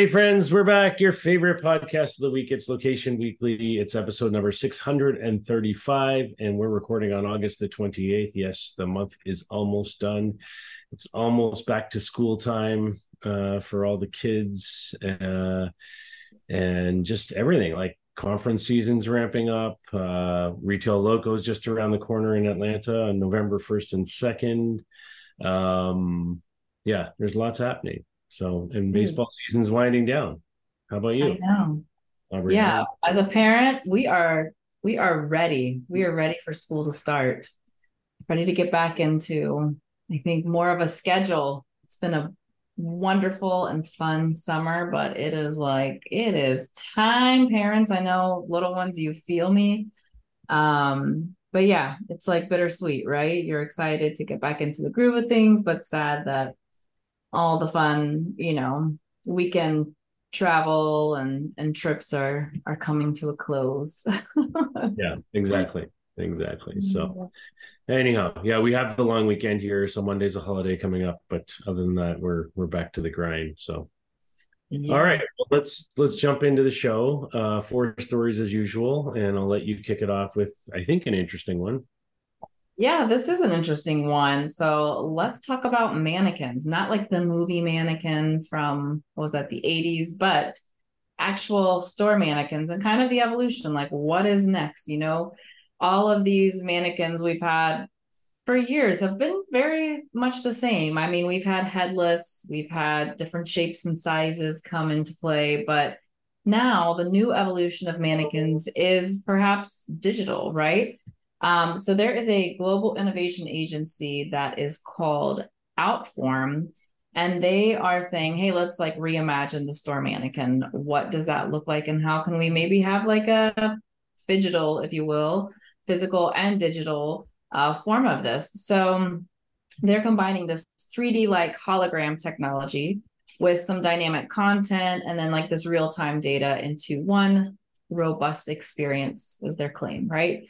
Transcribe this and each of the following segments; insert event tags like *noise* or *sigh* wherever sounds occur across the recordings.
righty, friends, we're back. Your favorite podcast of the week. It's Location Weekly. It's episode number 635, and we're recording on August the 28th. Yes, the month is almost done. It's almost back to school time uh, for all the kids uh, and just everything like conference season's ramping up. Uh, Retail Loco's just around the corner in Atlanta on November 1st and 2nd. Um, yeah, there's lots happening. So, and baseball season's winding down. How about you? I know. Aubrey? Yeah, as a parent, we are we are ready. We are ready for school to start. Ready to get back into I think more of a schedule. It's been a wonderful and fun summer, but it is like it is time, parents. I know little ones, you feel me. Um, but yeah, it's like bittersweet, right? You're excited to get back into the groove of things, but sad that all the fun, you know, weekend travel and and trips are are coming to a close. *laughs* yeah, exactly. Exactly. So anyhow, yeah, we have the long weekend here. So Monday's a holiday coming up, but other than that, we're we're back to the grind. So yeah. all right, well, let's let's jump into the show. Uh four stories as usual, and I'll let you kick it off with I think an interesting one. Yeah, this is an interesting one. So let's talk about mannequins, not like the movie mannequin from, what was that, the 80s, but actual store mannequins and kind of the evolution. Like, what is next? You know, all of these mannequins we've had for years have been very much the same. I mean, we've had headless, we've had different shapes and sizes come into play, but now the new evolution of mannequins is perhaps digital, right? Um, so there is a global innovation agency that is called Outform, and they are saying, "Hey, let's like reimagine the store mannequin. What does that look like, and how can we maybe have like a digital, if you will, physical and digital uh, form of this?" So they're combining this 3D like hologram technology with some dynamic content and then like this real time data into one robust experience, is their claim, right?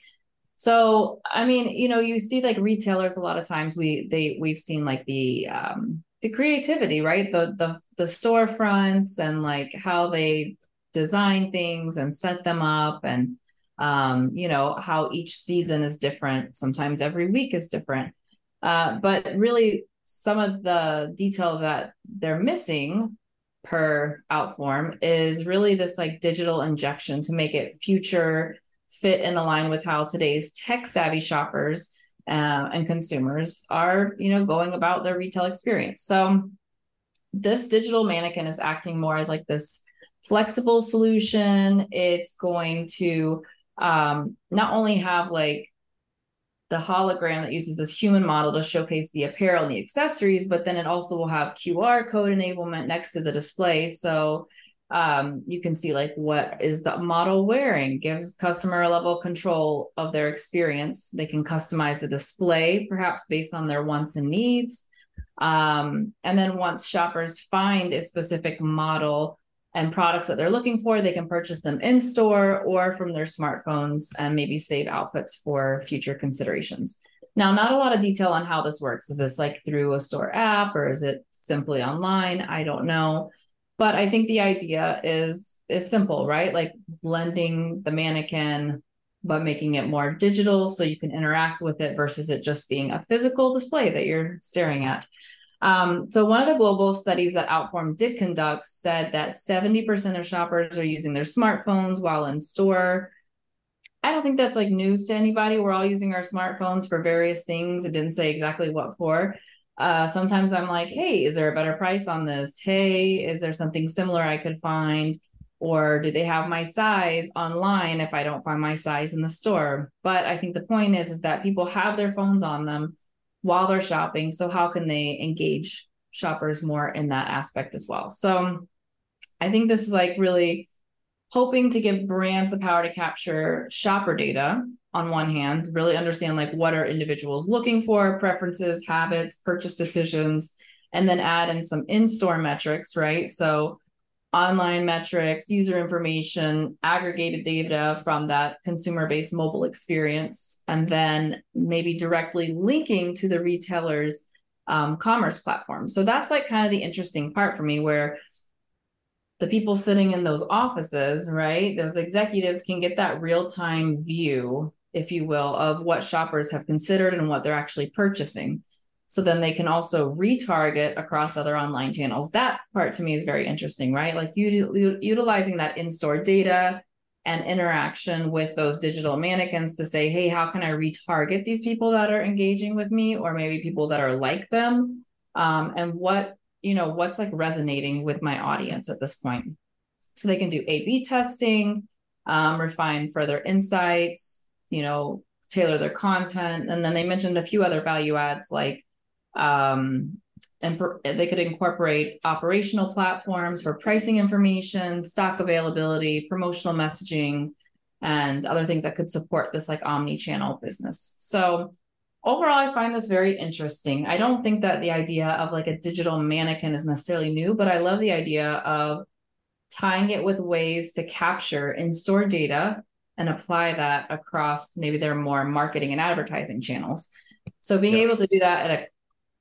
So, I mean, you know, you see like retailers a lot of times we they we've seen like the um the creativity, right? The the the storefronts and like how they design things and set them up and um, you know, how each season is different. Sometimes every week is different. Uh, but really some of the detail that they're missing per outform is really this like digital injection to make it future fit and align with how today's tech savvy shoppers uh, and consumers are, you know, going about their retail experience. So this digital mannequin is acting more as like this flexible solution. It's going to um, not only have like the hologram that uses this human model to showcase the apparel and the accessories, but then it also will have QR code enablement next to the display. So um, you can see like what is the model wearing. Gives customer level control of their experience. They can customize the display perhaps based on their wants and needs. Um, and then once shoppers find a specific model and products that they're looking for they can purchase them in store or from their smartphones and maybe save outfits for future considerations. Now not a lot of detail on how this works. Is this like through a store app or is it simply online? I don't know but I think the idea is is simple, right? Like blending the mannequin but making it more digital so you can interact with it versus it just being a physical display that you're staring at. Um, so one of the global studies that Outform did conduct said that 70% of shoppers are using their smartphones while in store. I don't think that's like news to anybody. We're all using our smartphones for various things. It didn't say exactly what for. Uh, sometimes I'm like, hey, is there a better price on this? Hey, is there something similar I could find? Or do they have my size online if I don't find my size in the store? But I think the point is, is that people have their phones on them while they're shopping. So how can they engage shoppers more in that aspect as well? So I think this is like really hoping to give brands the power to capture shopper data on one hand, really understand like what are individuals looking for, preferences, habits, purchase decisions, and then add in some in-store metrics, right? So online metrics, user information, aggregated data from that consumer-based mobile experience, and then maybe directly linking to the retailer's um, commerce platform. So that's like kind of the interesting part for me where the people sitting in those offices, right? Those executives can get that real time view, if you will, of what shoppers have considered and what they're actually purchasing. So then they can also retarget across other online channels. That part to me is very interesting, right? Like utilizing that in store data and interaction with those digital mannequins to say, hey, how can I retarget these people that are engaging with me, or maybe people that are like them? Um, and what, you know, what's like resonating with my audience at this point? So they can do A B testing, um, refine further insights, you know, tailor their content. And then they mentioned a few other value adds like um, and they could incorporate operational platforms for pricing information, stock availability, promotional messaging, and other things that could support this like omni-channel business. So overall, I find this very interesting. I don't think that the idea of like a digital mannequin is necessarily new, but I love the idea of tying it with ways to capture in-store data and apply that across maybe their more marketing and advertising channels. So being able to do that at a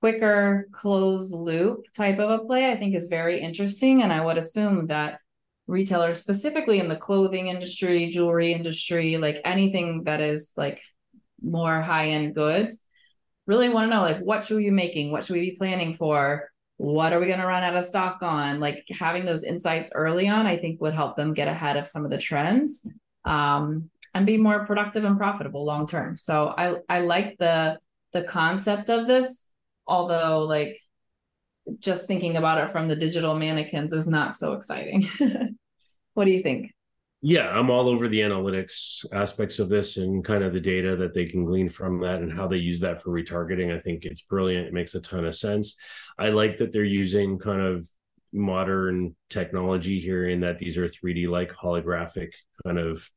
quicker closed loop type of a play, I think is very interesting. And I would assume that retailers, specifically in the clothing industry, jewelry industry, like anything that is like more high end goods, really want to know like what should we be making? What should we be planning for? What are we going to run out of stock on? Like having those insights early on, I think would help them get ahead of some of the trends um, and be more productive and profitable long term. So I I like the the concept of this although like just thinking about it from the digital mannequins is not so exciting. *laughs* what do you think? Yeah, I'm all over the analytics aspects of this and kind of the data that they can glean from that and how they use that for retargeting. I think it's brilliant. It makes a ton of sense. I like that they're using kind of modern technology here in that these are 3D like holographic kind of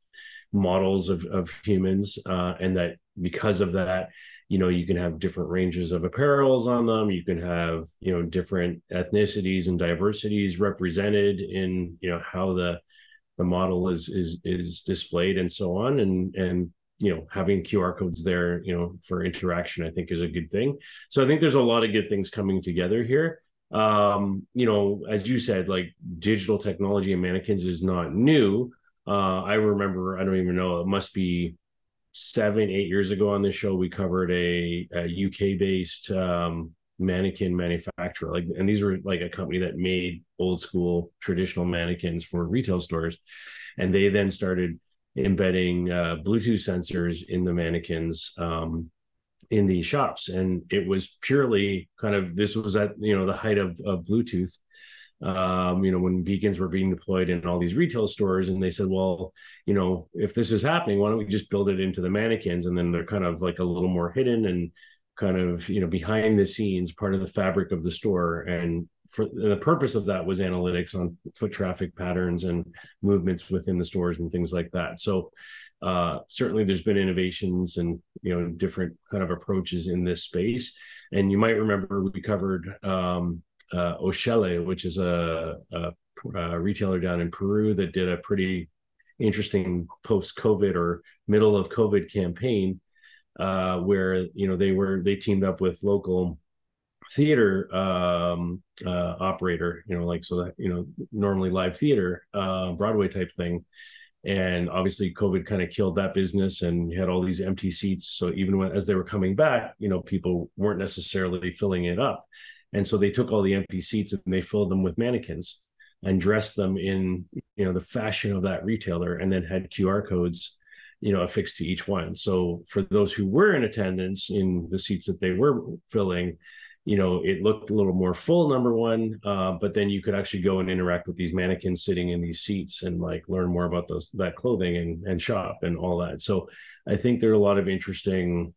models of, of humans uh, and that because of that you know you can have different ranges of apparels on them. You can have you know different ethnicities and diversities represented in you know how the the model is is is displayed and so on. And and you know having qr codes there you know for interaction i think is a good thing. So i think there's a lot of good things coming together here um you know as you said like digital technology and mannequins is not new uh i remember i don't even know it must be seven, eight years ago on this show, we covered a, a UK based um, mannequin manufacturer. Like, and these were like a company that made old school traditional mannequins for retail stores. And they then started embedding uh, Bluetooth sensors in the mannequins um, in these shops. And it was purely kind of this was at, you know, the height of, of Bluetooth um, you know, when beacons were being deployed in all these retail stores, and they said, well, you know, if this is happening, why don't we just build it into the mannequins, and then they're kind of like a little more hidden and kind of you know behind the scenes, part of the fabric of the store, and for the purpose of that was analytics on foot traffic patterns and movements within the stores and things like that. So uh, certainly there's been innovations and you know different kind of approaches in this space. And you might remember we covered um, uh, Oechsle, which is a, a, a, retailer down in Peru that did a pretty interesting post COVID or middle of COVID campaign, uh, where you know they were they teamed up with local theater um, uh, operator, you know, like so that you know normally live theater, uh, Broadway type thing. And obviously, COVID kind of killed that business, and you had all these empty seats. So even when, as they were coming back, you know, people weren't necessarily filling it up. And so they took all the empty seats and they filled them with mannequins and dressed them in, you know, the fashion of that retailer and then had QR codes, you know, affixed to each one. So for those who were in attendance in the seats that they were filling, you know, it looked a little more full, number one, uh, but then you could actually go and interact with these mannequins sitting in these seats and like learn more about those that clothing and and shop and all that. So I think there are a lot of interesting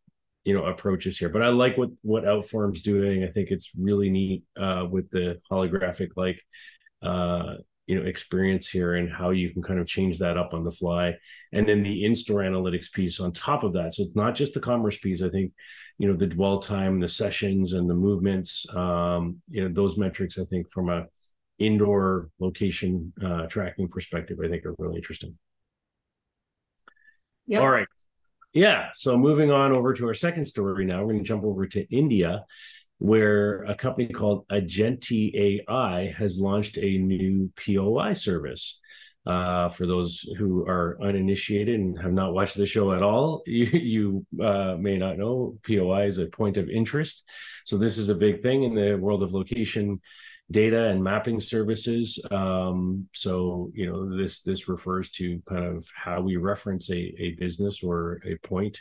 you know approaches here but i like what what outform's doing i think it's really neat uh with the holographic like uh you know experience here and how you can kind of change that up on the fly and then the in-store analytics piece on top of that so it's not just the commerce piece i think you know the dwell time the sessions and the movements um you know those metrics i think from a indoor location uh tracking perspective i think are really interesting yep. all right yeah. So moving on over to our second story now, we're going to jump over to India. Where a company called Agenty AI has launched a new POI service. Uh, for those who are uninitiated and have not watched the show at all, *laughs* you, you uh, may not know POI is a point of interest. So this is a big thing in the world of location data and mapping services. Um, so you know this this refers to kind of how we reference a, a business or a point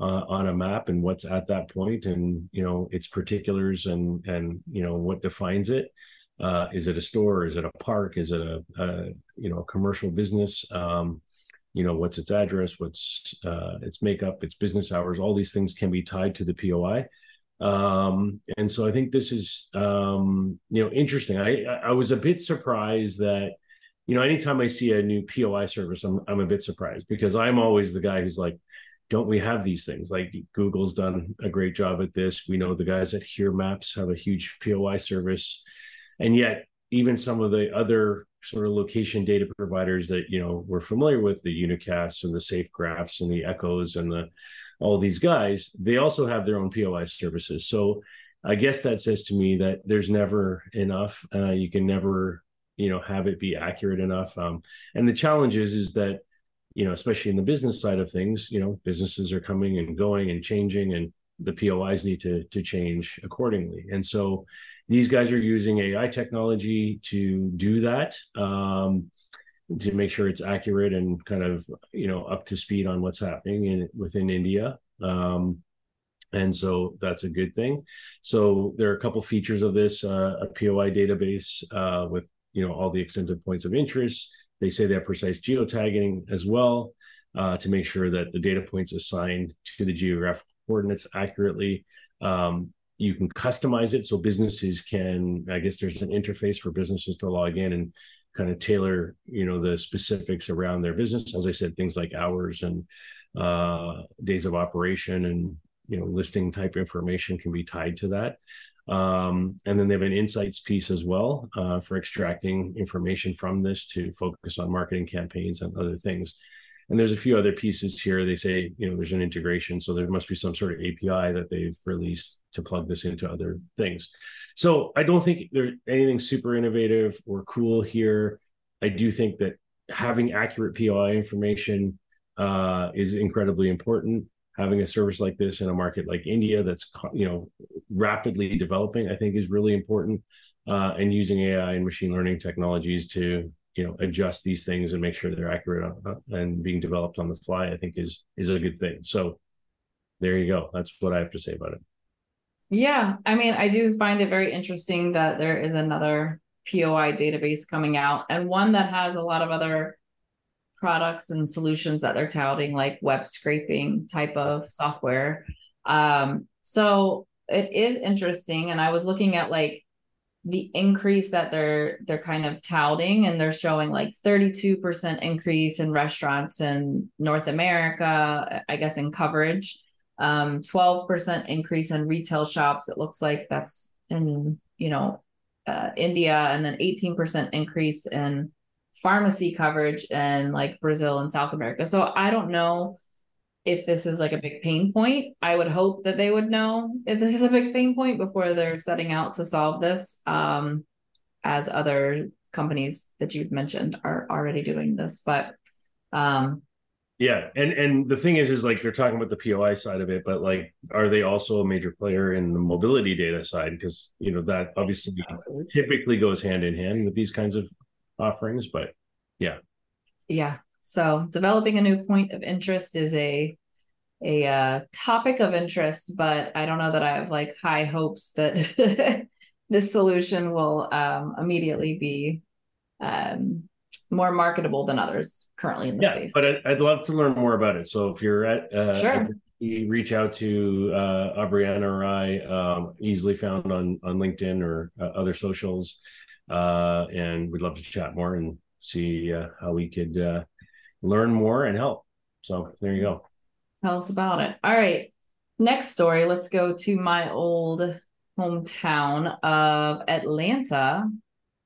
uh, on a map and what's at that point and you know its particulars and and you know what defines it. Uh, is it a store? Is it a park? Is it a, a you know a commercial business? Um, you know what's its address? What's uh, its makeup? Its business hours? All these things can be tied to the POI. Um, and so I think this is um, you know interesting. I I was a bit surprised that you know anytime I see a new POI service, I'm I'm a bit surprised because I'm always the guy who's like, don't we have these things? Like Google's done a great job at this. We know the guys at Here Maps have a huge POI service, and yet even some of the other sort of location data providers that you know we're familiar with, the Unacasts and the SafeGraphs and the Echoes and the all these guys, they also have their own POI services. So I guess that says to me that there's never enough. Uh, you can never, you know, have it be accurate enough. Um, and the challenge is, is that, you know, especially in the business side of things, you know, businesses are coming and going and changing, and the POIs need to to change accordingly. And so these guys are using AI technology to do that. Um, to make sure it's accurate and kind of you know up to speed on what's happening in within India. Um, and so that's a good thing. So there are a couple features of this: uh, a POI database uh, with you know all the extended points of interest. They say they have precise geotagging as well uh, to make sure that the data points assigned to the geographic coordinates accurately. Um, you can customize it so businesses can. I guess there's an interface for businesses to log in and kind of tailor you know the specifics around their business as i said things like hours and uh, days of operation and you know listing type information can be tied to that um, and then they have an insights piece as well uh, for extracting information from this to focus on marketing campaigns and other things. And there's a few other pieces here. They say you know there's an integration. So there must be some sort of api that they've released to plug this into other things. So i don't think there's anything super innovative or cool here. I do think that having accurate poi information uh, is incredibly important having a service like this in a market like india that's you know rapidly developing i think is really important uh, and using ai and machine learning technologies to you know adjust these things and make sure they're accurate uh, and being developed on the fly i think is is a good thing. So there you go. That's what i have to say about it. Yeah. I mean i do find it very interesting that there is another poi database coming out and one that has a lot of other products and solutions that they're touting like web scraping type of software um so it is interesting and i was looking at like the increase that they're they're kind of touting and they're showing like 32% increase in restaurants in North America, I guess in coverage. Um, 12% increase in retail shops. It looks like that's in, you know, uh, India, and then 18% increase in pharmacy coverage in like Brazil and South America. So I don't know if this is like a big pain point. I would hope that they would know if this is a big pain point before they're setting out to solve this. Um, as other companies that you've mentioned are already doing this, but um, yeah, and and the thing is, is like they're talking about the POI side of it, but like, are they also a major player in the mobility data side? Because you know that obviously typically goes hand in hand with these kinds of offerings, but yeah, yeah, so developing a new point of interest is a a uh, topic of interest, but I don't know that I have like high hopes that *laughs* this solution will um, immediately be um, more marketable than others currently in the yeah, space. But I'd, I'd, love to learn more about it. So if you're at uh, sure. You reach out to uh, or I, um, easily found on on LinkedIn or uh, other socials, uh, and we'd love to chat more and see uh, how we could uh, learn more and help. So there you go. Tell us about it. All right. Next story. Let's go to my old hometown of Atlanta.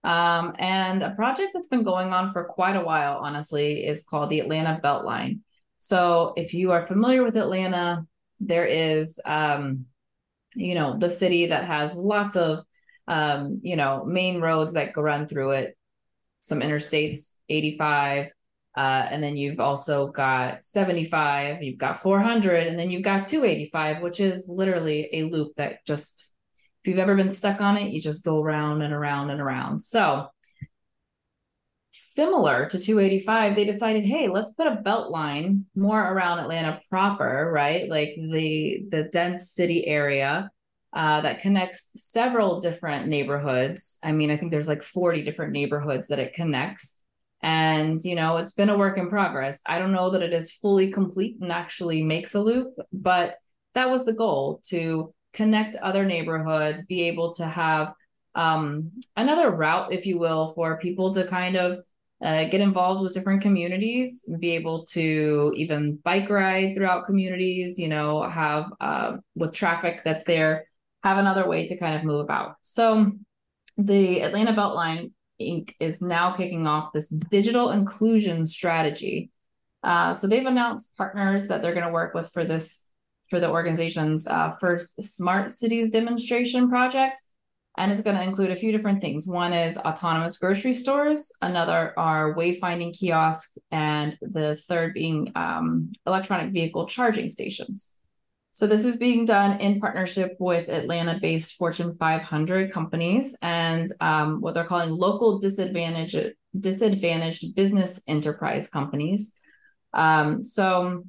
Um, and a project that's been going on for quite a while, honestly, is called the Atlanta Beltline. So if you are familiar with Atlanta, there is um, you know, the city that has lots of, um, you know, main roads that go run through it, some interstates, 85, uh, and then you've also got 75, you've got 400, and then you've got 285, which is literally a loop that just, if you've ever been stuck on it, you just go around and around and around. So, similar to 285 they decided hey let's put a belt line more around atlanta proper right? Like the the dense city area uh, that connects several different neighborhoods. I mean i think there's like 40 different neighborhoods that it connects. And you know it's been a work in progress. I don't know that it is fully complete and actually makes a loop but that was the goal to connect other neighborhoods be able to have um, another route, if you will, for people to kind of uh, get involved with different communities, be able to even bike ride throughout communities, you know, have uh, with traffic that's there, have another way to kind of move about. So the Atlanta Beltline Inc. is now kicking off this digital inclusion strategy. Uh, so they've announced partners that they're going to work with for this for the organization's uh, first smart cities demonstration project and it's going to include a few different things. One is autonomous grocery stores, another are wayfinding kiosks, and the third being um, electronic vehicle charging stations. So this is being done in partnership with Atlanta-based Fortune 500 companies and um, what they're calling local disadvantaged disadvantaged business enterprise companies. Um, so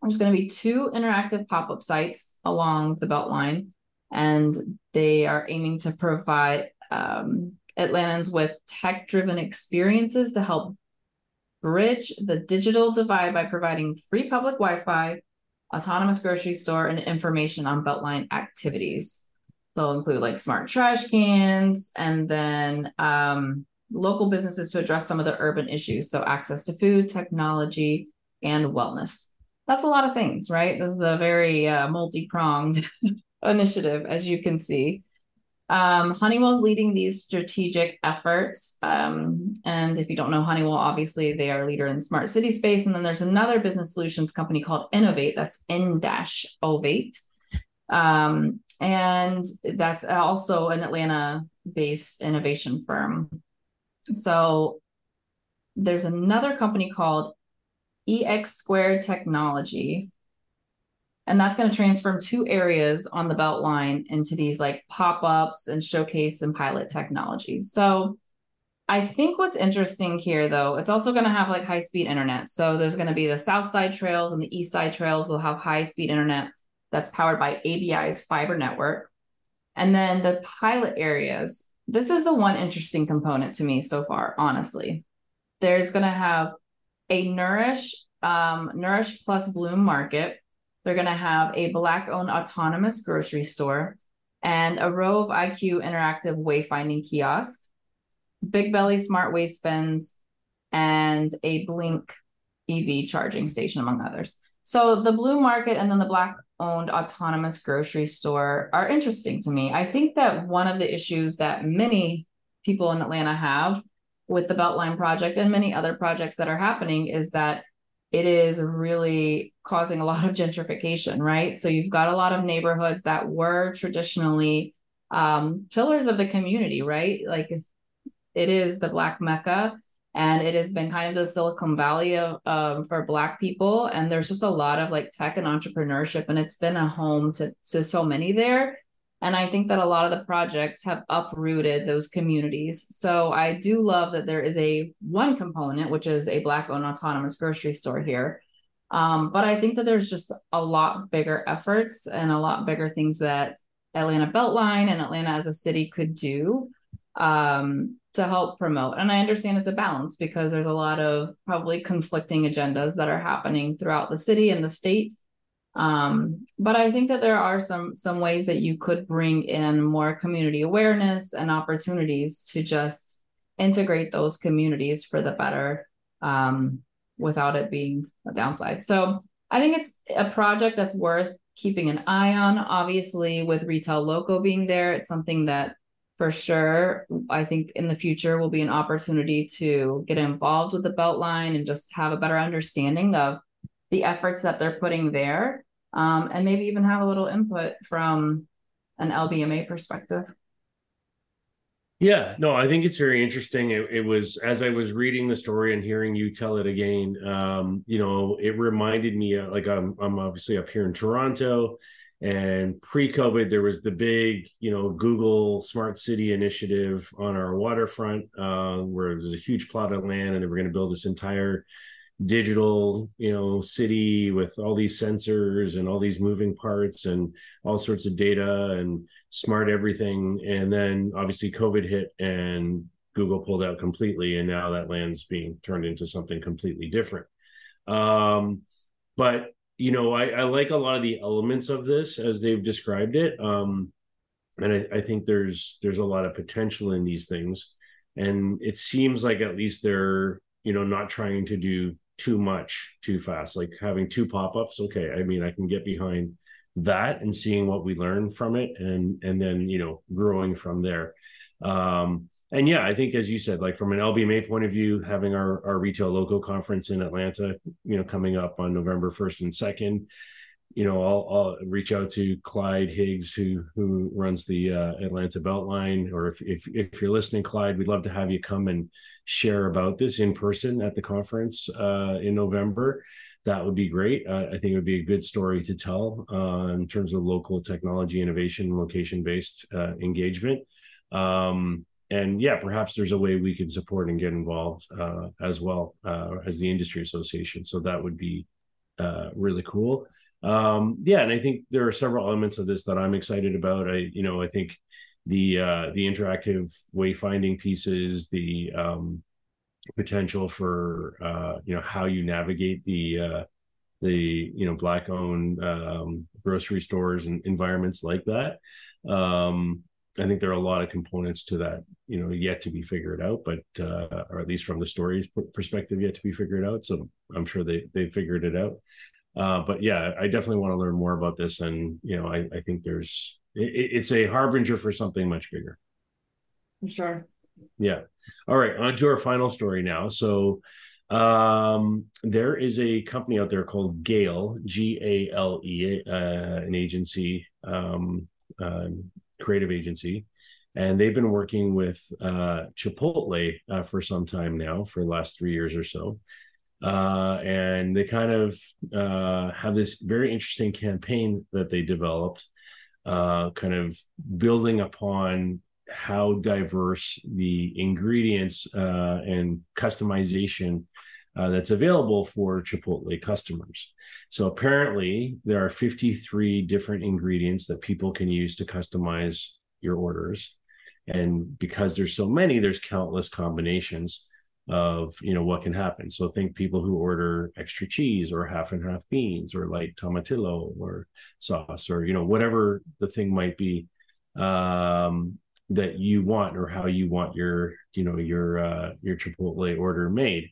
there's going to be two interactive pop-up sites along the Beltline and they are aiming to provide um, Atlantans with tech driven experiences to help bridge the digital divide by providing free public Wi Fi, autonomous grocery store, and information on Beltline activities. They'll include like smart trash cans and then um, local businesses to address some of the urban issues. So, access to food, technology, and wellness. That's a lot of things, right? This is a very uh, multi pronged *laughs* initiative, as you can see. Um, Honeywell's leading these strategic efforts. Um, and if you don't know Honeywell, obviously they are a leader in smart city space. And then there's another business solutions company called Innovate, that's N dash Ovate. Um, and that's also an Atlanta based innovation firm. So there's another company called EX Squared Technology, and that's going to transform two areas on the belt line into these like pop-ups and showcase and pilot technology. So i think what's interesting here though it's also going to have like high speed internet. So there's going to be the south side trails and the east side trails will have high speed internet that's powered by abi's fiber network. And then the pilot areas this is the one interesting component to me so far honestly. There's going to have a nourish um, nourish plus bloom market they're going to have a Black owned autonomous grocery store and a row of IQ interactive wayfinding kiosk, Big Belly smart waste bins, and a Blink EV charging station, among others. So the blue market and then the Black owned autonomous grocery store are interesting to me. I think that one of the issues that many people in Atlanta have with the Beltline project and many other projects that are happening is that it is really causing a lot of gentrification, right? So you've got a lot of neighborhoods that were traditionally um, pillars of the community, right? Like it is the Black Mecca and it has been kind of the Silicon Valley of um, for Black people. And there's just a lot of like tech and entrepreneurship, and it's been a home to to so many there. And I think that a lot of the projects have uprooted those communities. So I do love that there is a one component, which is a Black owned autonomous grocery store here. Um, but I think that there's just a lot bigger efforts and a lot bigger things that Atlanta Beltline and Atlanta as a city could do um, to help promote. And I understand it's a balance because there's a lot of probably conflicting agendas that are happening throughout the city and the state. Um, but I think that there are some some ways that you could bring in more community awareness and opportunities to just integrate those communities for the better um, without it being a downside. So I think it's a project that's worth keeping an eye on. Obviously, with Retail Loco being there, it's something that for sure I think in the future will be an opportunity to get involved with the Beltline and just have a better understanding of the efforts that they're putting there um, and maybe even have a little input from an LBMA perspective. Yeah, no, I think it's very interesting. It, it, was as I was reading the story and hearing you tell it again. Um, you know, it reminded me uh, like I'm I'm obviously up here in Toronto, and pre-COVID there was the big you know Google Smart City initiative on our waterfront, uh, where there's a huge plot of land and they were going to build this entire digital you know city with all these sensors and all these moving parts and all sorts of data and smart everything. And then obviously covid hit and google pulled out completely and now that land's being turned into something completely different. Um, but you know I, I, like a lot of the elements of this as they've described it. Um, and I, I think there's there's a lot of potential in these things. And it seems like at least they're you know not trying to do too much too fast like having two pop-ups okay i mean i can get behind that and seeing what we learn from it and and then you know growing from there. Um and yeah i think as you said like from an lbma point of view having our our Retail Loco conference in atlanta you know coming up on november 1st and 2nd you know, I'll, I'll reach out to Clyde Higgs, who who runs the uh, Atlanta Beltline, or if, if if you're listening, Clyde, we'd love to have you come and share about this in person at the conference uh, in November. That would be great. Uh, I think it would be a good story to tell uh, in terms of local technology innovation, location based uh, engagement. Um, and yeah, perhaps there's a way we could support and get involved uh, as well as the industry association. So that would be really cool um yeah and i think there are several elements of this that i'm excited about i you know i think the uh the interactive wayfinding pieces the um potential for uh you know how you navigate the uh the you know black owned um grocery stores and environments like that um I think there are a lot of components to that, you know, yet to be figured out, but uh, or at least from the story's perspective, yet to be figured out. So I'm sure they they figured it out. Uh, but yeah, I definitely want to learn more about this, and you know, I, I think there's it, it's a harbinger for something much bigger. Sure. Yeah. All right. On to our final story now. So, um, there is a company out there called Gale, G A L E, uh, an agency, um, uh, creative agency, and they've been working with uh, Chipotle uh, for some time now, for the last three years or so uh, and they kind of uh, have this very interesting campaign that they developed, uh, kind of building upon how diverse the ingredients uh, and customization uh, that's available for Chipotle customers. So apparently, there are 53 different ingredients that people can use to customize your orders. And because there's so many, there's countless combinations of you know what can happen. So think people who order extra cheese or half and half beans or like tomatillo or sauce or you know whatever the thing might be um, that you want or how you want your you know your uh, your chipotle order made.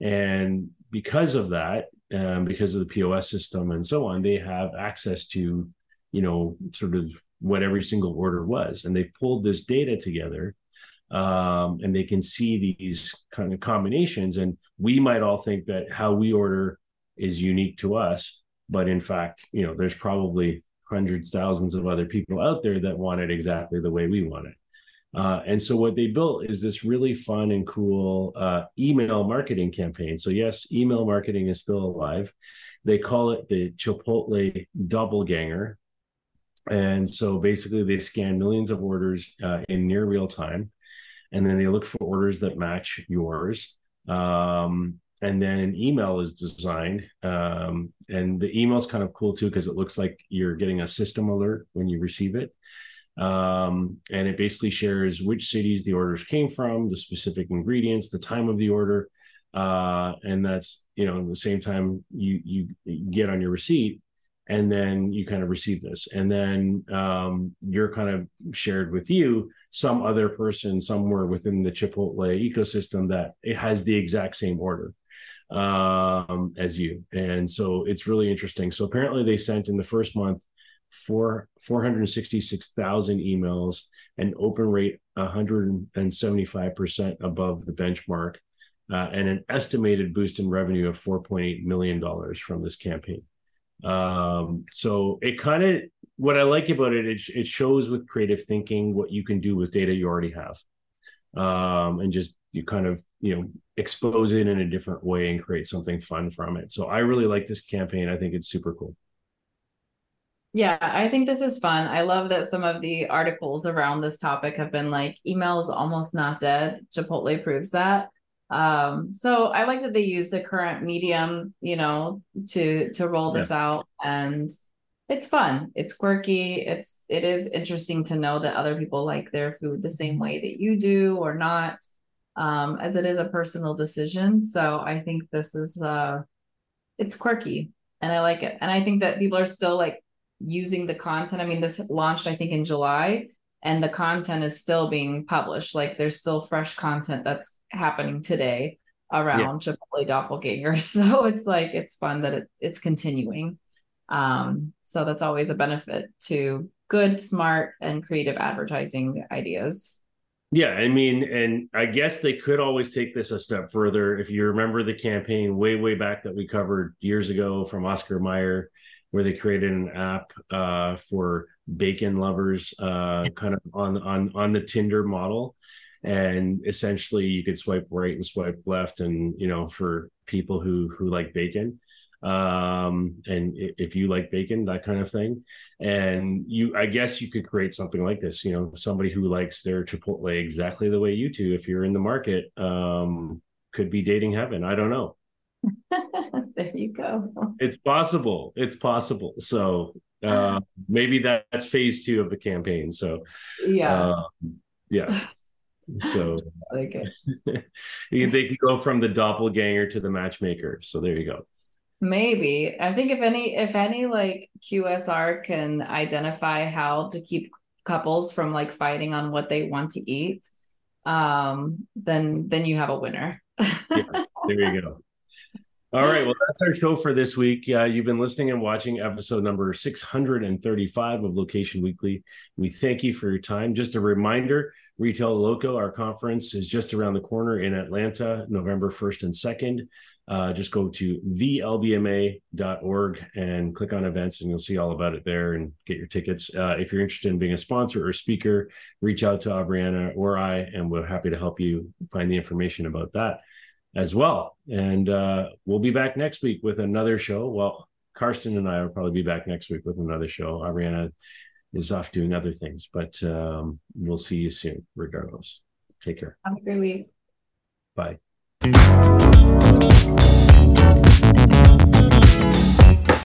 And because of that um, because of the pos system and so on they have access to you know sort of what every single order was. And they've pulled this data together um, and they can see these kind of combinations. And we might all think that how we order is unique to us, but in fact, you know, there's probably hundreds, thousands of other people out there that want it exactly the way we want it. Uh, and so what they built is this really fun and cool uh, email marketing campaign. So yes, email marketing is still alive. They call it the Chipotle Doppelganger. And so basically, they scan millions of orders uh, in near real time and then they look for orders that match yours. Um, and then an email is designed, um, and the email is kind of cool too because it looks like you're getting a system alert when you receive it. Um, and it basically shares which cities the orders came from, the specific ingredients, the time of the order, uh, and that's you know the same time you you get on your receipt and then you kind of receive this. And then um, you're kind of shared with you some other person somewhere within the chipotle ecosystem that it has the exact same order um, as you. And so it's really interesting. So apparently they sent in the first month four 466,000 emails and open rate 175% above the benchmark uh, and an estimated boost in revenue of 4.8 million dollars from this campaign um, so it kind of what I like about it, it, it shows with creative thinking what you can do with data you already have, um, and just you kind of you know expose it in a different way and create something fun from it. So I really like this campaign. I think it's super cool. Yeah, I think this is fun. I love that some of the articles around this topic have been like email is almost not dead. Chipotle proves that. Um, so I like that they use the current medium, you know, to to roll this yeah. out and it's fun. It's quirky. It's it is interesting to know that other people like their food the same way that you do or not. Um, as it is a personal decision. So I think this is uh it's quirky and I like it. And I think that people are still like using the content. I mean, this launched I think in July and the content is still being published. Like there's still fresh content that's happening today around yeah. Chipotle doppelganger. *laughs* So it's like it's fun that it, it's continuing. Um, so that's always a benefit to good, smart, and creative advertising ideas. Yeah, I mean, and I guess they could always take this a step further. If you remember the campaign way, way back that we covered years ago from Oscar Mayer, where they created an app uh, for bacon lovers, uh, kind of on on on the Tinder model, and essentially you could swipe right and swipe left, and you know for people who who like bacon. Um and if you like bacon that kind of thing. And you i guess you could create something like this you know somebody who likes their chipotle exactly the way you do if you're in the market um could be dating heaven. I don't know *laughs* there you go. It's possible. It's possible. So uh maybe that's phase two of the campaign. So yeah. uh, yeah. *laughs* So it. *laughs* they can go from the doppelganger to the matchmaker. So there you go. Maybe. I think if any if any like QSR can identify how to keep couples from like fighting on what they want to eat, um, then then you have a winner. yeah, there you go. All right. Well, that's our show for this week. Uh, you've been listening and watching episode number 635 of Location Weekly. We thank you for your time. Just a reminder Retail Loco, our conference, is just around the corner in Atlanta, November 1st and 2nd uh, just go to thelbma.org and click on events and you'll see all about it there and get your tickets. Uh, if you're interested in being a sponsor or speaker, reach out to Aubriana or I, and we're happy to help you find the information about that as well. And uh, we'll be back next week with another show. Well, Karsten and I will probably be back next week with another show. Ariana is off doing other things, but um, we'll see you soon, regardless. Take care. Have a great week. Bye.